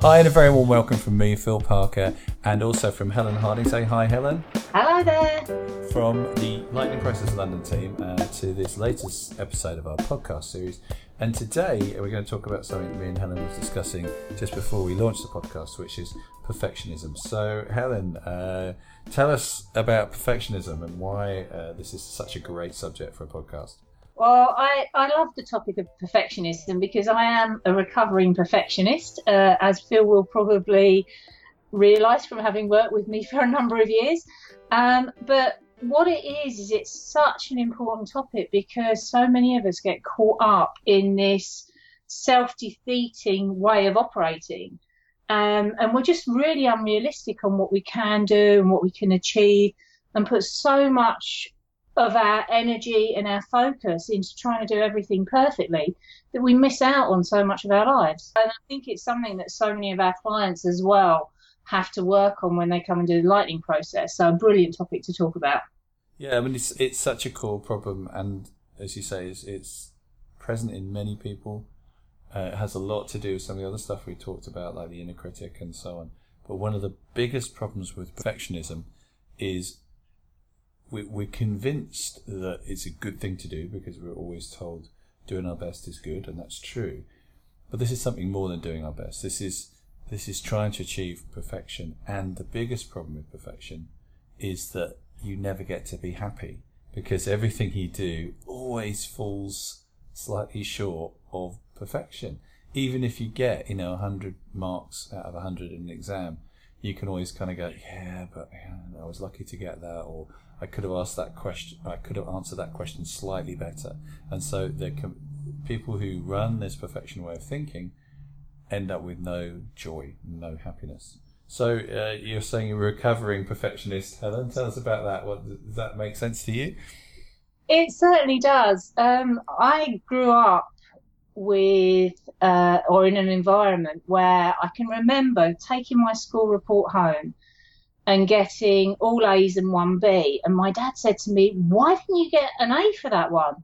Hi, and a very warm welcome from me, Phil Parker, and also from Helen Harding. Say hi, Helen. Hello there. From the Lightning Process London team uh, to this latest episode of our podcast series. And today we're going to talk about something that me and Helen was discussing just before we launched the podcast, which is perfectionism. So, Helen, uh, tell us about perfectionism and why uh, this is such a great subject for a podcast. Well, I, I love the topic of perfectionism because I am a recovering perfectionist, uh, as Phil will probably realise from having worked with me for a number of years. Um, but what it is, is it's such an important topic because so many of us get caught up in this self defeating way of operating. Um, and we're just really unrealistic on what we can do and what we can achieve and put so much of our energy and our focus into trying to do everything perfectly that we miss out on so much of our lives. And I think it's something that so many of our clients as well have to work on when they come and do the lightning process. So a brilliant topic to talk about. Yeah, I mean it's it's such a core problem, and as you say, it's, it's present in many people. Uh, it has a lot to do with some of the other stuff we talked about, like the inner critic and so on. But one of the biggest problems with perfectionism is we're convinced that it's a good thing to do because we're always told doing our best is good, and that's true. But this is something more than doing our best. This is this is trying to achieve perfection, and the biggest problem with perfection is that you never get to be happy because everything you do always falls slightly short of perfection. Even if you get, you know, 100 marks out of 100 in an exam, you can always kind of go, yeah, but yeah, I was lucky to get that, or I could have asked that question. I could have answered that question slightly better. And so the people who run this perfection way of thinking end up with no joy, no happiness. So uh, you're saying you're a recovering perfectionist, Helen. Tell us about that. What does that make sense to you? It certainly does. Um, I grew up with uh, or in an environment where I can remember taking my school report home and getting all A's and one B. And my dad said to me, Why didn't you get an A for that one?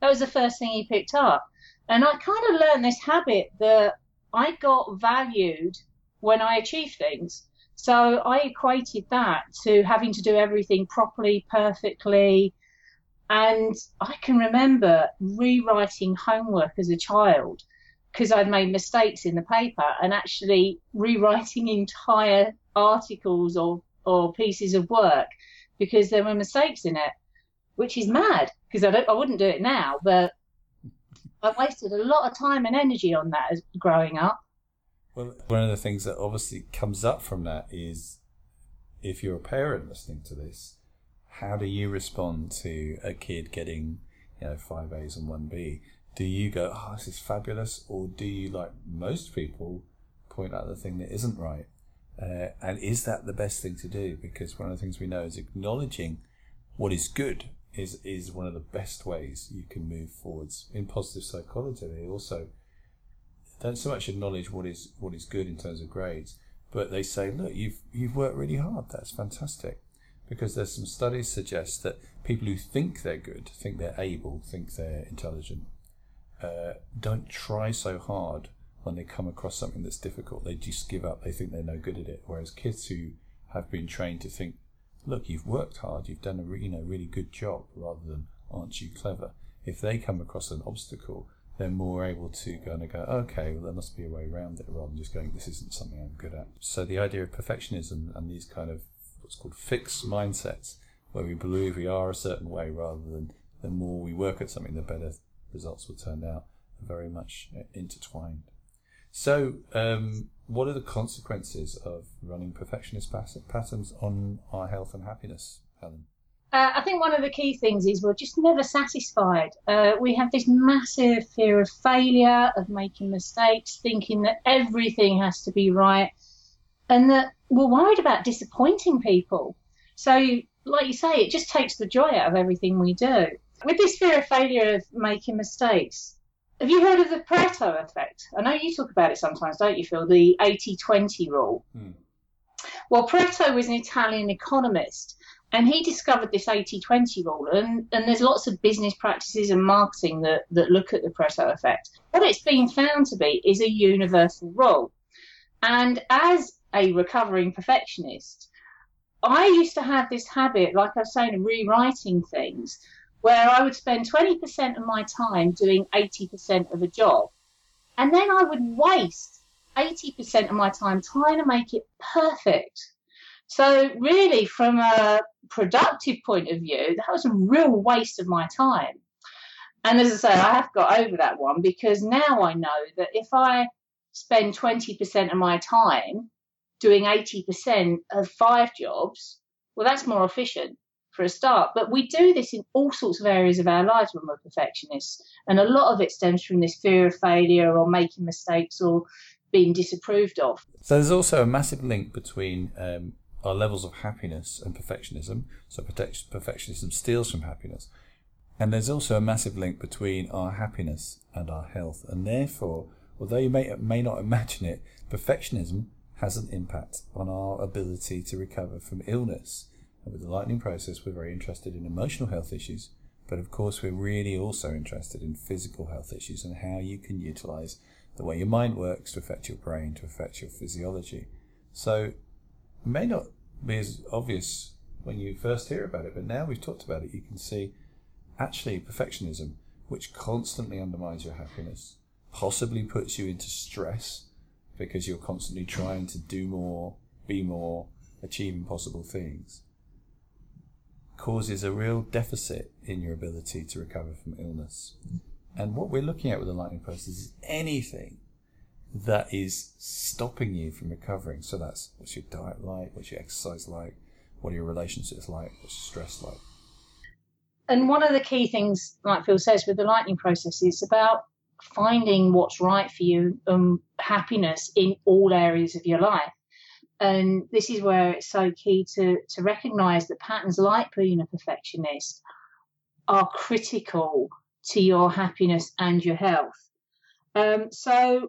That was the first thing he picked up. And I kind of learned this habit that I got valued when I achieved things. So I equated that to having to do everything properly, perfectly. And I can remember rewriting homework as a child because I'd made mistakes in the paper and actually rewriting entire articles or or pieces of work because there were mistakes in it, which is mad because I don't, I wouldn't do it now, but I wasted a lot of time and energy on that as growing up. Well, one of the things that obviously comes up from that is if you're a parent listening to this, how do you respond to a kid getting, you know, five A's and one B? Do you go, oh, this is fabulous? Or do you, like most people, point out the thing that isn't right? Uh, and is that the best thing to do? Because one of the things we know is acknowledging what is good is, is one of the best ways you can move forwards. In positive psychology, they also don't so much acknowledge what is what is good in terms of grades, but they say, look, you've you've worked really hard. That's fantastic. Because there's some studies suggest that people who think they're good, think they're able, think they're intelligent, uh, don't try so hard when they come across something that's difficult, they just give up. They think they're no good at it. Whereas kids who have been trained to think, look, you've worked hard, you've done a re- you know really good job, rather than aren't you clever? If they come across an obstacle, they're more able to go and go, okay, well, there must be a way around it, rather than just going, this isn't something I'm good at. So the idea of perfectionism and these kind of what's called fixed mindsets, where we believe we are a certain way, rather than the more we work at something, the better results will turn out, are very much intertwined. So, um, what are the consequences of running perfectionist patterns on our health and happiness, Helen? Uh, I think one of the key things is we're just never satisfied. Uh, we have this massive fear of failure, of making mistakes, thinking that everything has to be right, and that we're worried about disappointing people. So, like you say, it just takes the joy out of everything we do. With this fear of failure of making mistakes, have you heard of the Pareto effect? I know you talk about it sometimes, don't you, Phil? The 80 20 rule. Hmm. Well, Pareto was an Italian economist and he discovered this 80 20 rule. And, and there's lots of business practices and marketing that, that look at the Pareto effect. What it's been found to be is a universal rule. And as a recovering perfectionist, I used to have this habit, like I was saying, of rewriting things, where I would spend 20% of my time doing 80% of a job. And then I would waste 80% of my time trying to make it perfect. So, really, from a productive point of view, that was a real waste of my time. And as I say, I have got over that one because now I know that if I spend 20% of my time doing 80% of five jobs, well, that's more efficient for a start. But we do this in all sorts of areas of our lives when we're perfectionists. And a lot of it stems from this fear of failure or making mistakes or being disapproved of. So there's also a massive link between um, our levels of happiness and perfectionism. So perfectionism steals from happiness. And there's also a massive link between our happiness and our health. And therefore, although you may, may not imagine it, perfectionism has an impact on our ability to recover from illness. With the lightning process, we're very interested in emotional health issues, but of course, we're really also interested in physical health issues and how you can utilize the way your mind works to affect your brain, to affect your physiology. So, it may not be as obvious when you first hear about it, but now we've talked about it, you can see actually perfectionism, which constantly undermines your happiness, possibly puts you into stress because you're constantly trying to do more, be more, achieve impossible things, causes a real deficit in your ability to recover from illness. And what we're looking at with the lightning process is anything that is stopping you from recovering. So that's what's your diet like, what's your exercise like, what are your relationships like, what's your stress like. And one of the key things, like Phil says, with the lightning process is about finding what's right for you and happiness in all areas of your life. And this is where it's so key to, to recognize that patterns like being a perfectionist are critical to your happiness and your health. Um, so,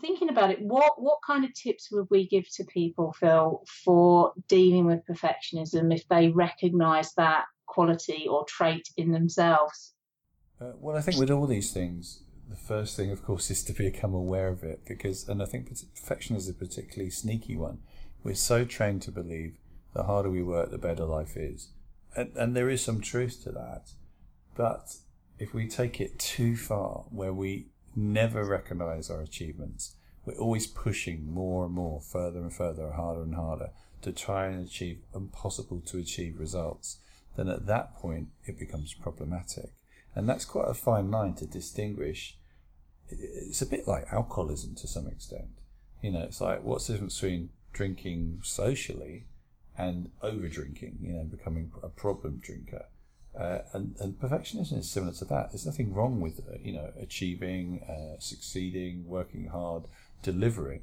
thinking about it, what, what kind of tips would we give to people, Phil, for dealing with perfectionism if they recognize that quality or trait in themselves? Uh, well, I think with all these things, the first thing, of course, is to become aware of it because, and I think perfection is a particularly sneaky one. We're so trained to believe the harder we work, the better life is. And, and there is some truth to that. But if we take it too far, where we never recognize our achievements, we're always pushing more and more, further and further, harder and harder to try and achieve impossible to achieve results, then at that point it becomes problematic. And that's quite a fine line to distinguish. It's a bit like alcoholism to some extent. You know, it's like what's the difference between drinking socially and over drinking, you know, becoming a problem drinker. Uh, and, and perfectionism is similar to that. There's nothing wrong with, uh, you know, achieving, uh, succeeding, working hard, delivering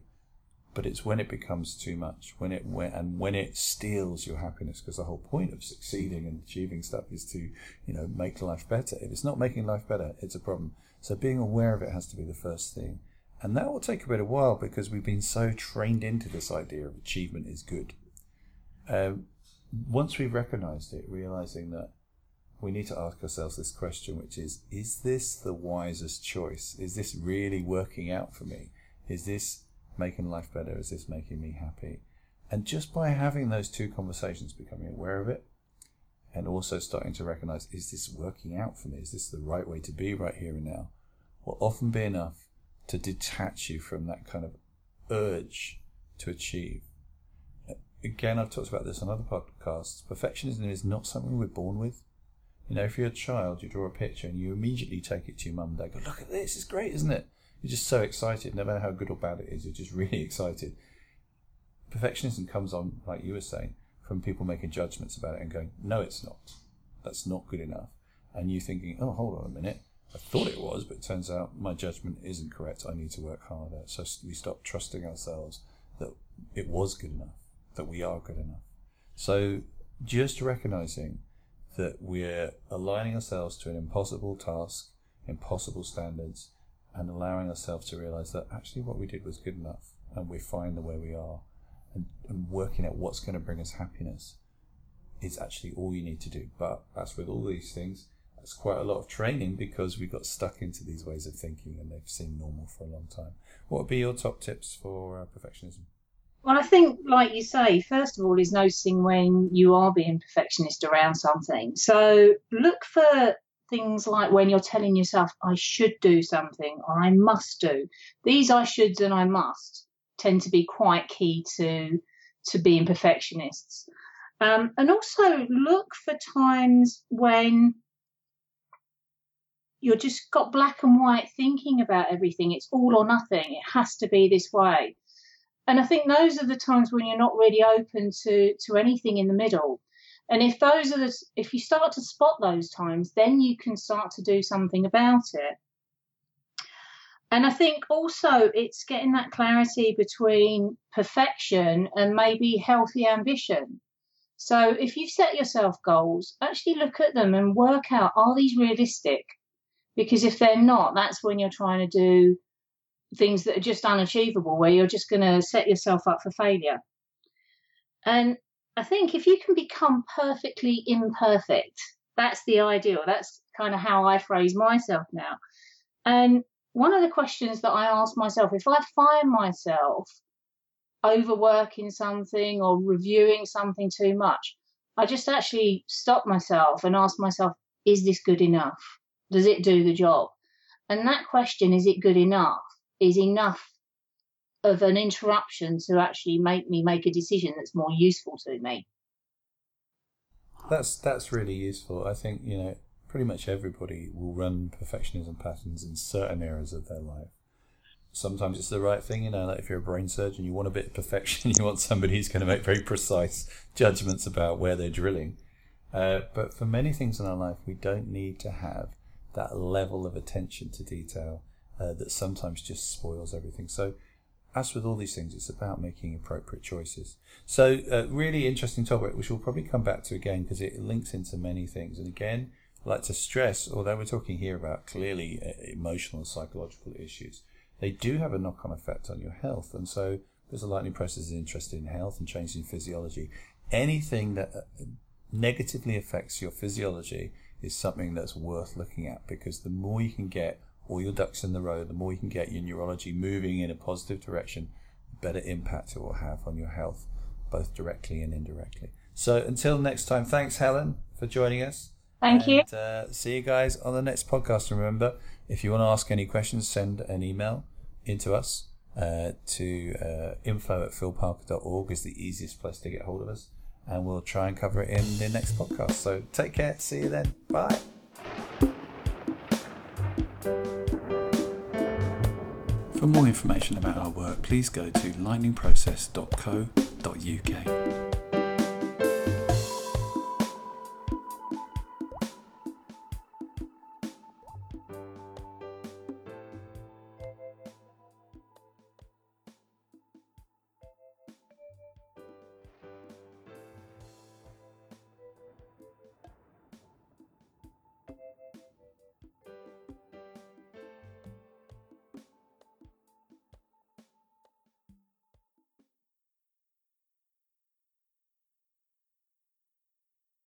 but it's when it becomes too much when it when, and when it steals your happiness because the whole point of succeeding and achieving stuff is to you know make life better. If it's not making life better it's a problem. So being aware of it has to be the first thing. And that will take a bit of while because we've been so trained into this idea of achievement is good. Um, once we've recognized it realizing that we need to ask ourselves this question which is is this the wisest choice? Is this really working out for me? Is this making life better? Is this making me happy? And just by having those two conversations, becoming aware of it, and also starting to recognize, is this working out for me? Is this the right way to be right here and now? Will often be enough to detach you from that kind of urge to achieve. Again, I've talked about this on other podcasts. Perfectionism is not something we're born with. You know, if you're a child, you draw a picture and you immediately take it to your mum and dad. Go, look at this, it's great, isn't it? You're just so excited, no matter how good or bad it is, you're just really excited. Perfectionism comes on, like you were saying, from people making judgments about it and going, no, it's not. That's not good enough. And you thinking, oh, hold on a minute. I thought it was, but it turns out my judgment isn't correct. I need to work harder. So we stop trusting ourselves that it was good enough, that we are good enough. So just recognizing that we're aligning ourselves to an impossible task, impossible standards, and allowing ourselves to realize that actually what we did was good enough and we're fine the way we are and, and working out what's going to bring us happiness is actually all you need to do. But as with all these things, That's quite a lot of training because we got stuck into these ways of thinking and they've seemed normal for a long time. What would be your top tips for uh, perfectionism? Well, I think, like you say, first of all, is noticing when you are being perfectionist around something. So look for things like when you're telling yourself, I should do something or I must do. These I shoulds and I must tend to be quite key to to being perfectionists. Um, and also look for times when you're just got black and white thinking about everything. It's all or nothing. It has to be this way. And I think those are the times when you're not really open to, to anything in the middle. And if those are the, if you start to spot those times, then you can start to do something about it. And I think also it's getting that clarity between perfection and maybe healthy ambition. So if you've set yourself goals, actually look at them and work out are these realistic? Because if they're not, that's when you're trying to do things that are just unachievable, where you're just going to set yourself up for failure. And I think if you can become perfectly imperfect, that's the ideal. That's kind of how I phrase myself now. And one of the questions that I ask myself, if I find myself overworking something or reviewing something too much, I just actually stop myself and ask myself, is this good enough? Does it do the job? And that question, is it good enough, is enough of an interruption to actually make me make a decision that's more useful to me. That's that's really useful. I think you know pretty much everybody will run perfectionism patterns in certain areas of their life. Sometimes it's the right thing, you know, like if you're a brain surgeon, you want a bit of perfection, you want somebody who's going to make very precise judgments about where they're drilling. Uh, but for many things in our life, we don't need to have that level of attention to detail uh, that sometimes just spoils everything. So, as with all these things, it's about making appropriate choices. So, uh, really interesting topic, which we'll probably come back to again because it links into many things. And again, I'd like to stress, although we're talking here about clearly uh, emotional and psychological issues, they do have a knock on effect on your health. And so, because the lightning process is interested in health and changing physiology, anything that uh, negatively affects your physiology is something that's worth looking at because the more you can get all your ducks in the row, the more you can get your neurology moving in a positive direction, the better impact it will have on your health, both directly and indirectly. So until next time, thanks, Helen, for joining us. Thank and, you. Uh, see you guys on the next podcast. And Remember, if you want to ask any questions, send an email into us uh, to uh, info at philparker.org is the easiest place to get hold of us. And we'll try and cover it in the next podcast. So take care. See you then. Bye. For more information about our work, please go to lightningprocess.co.uk.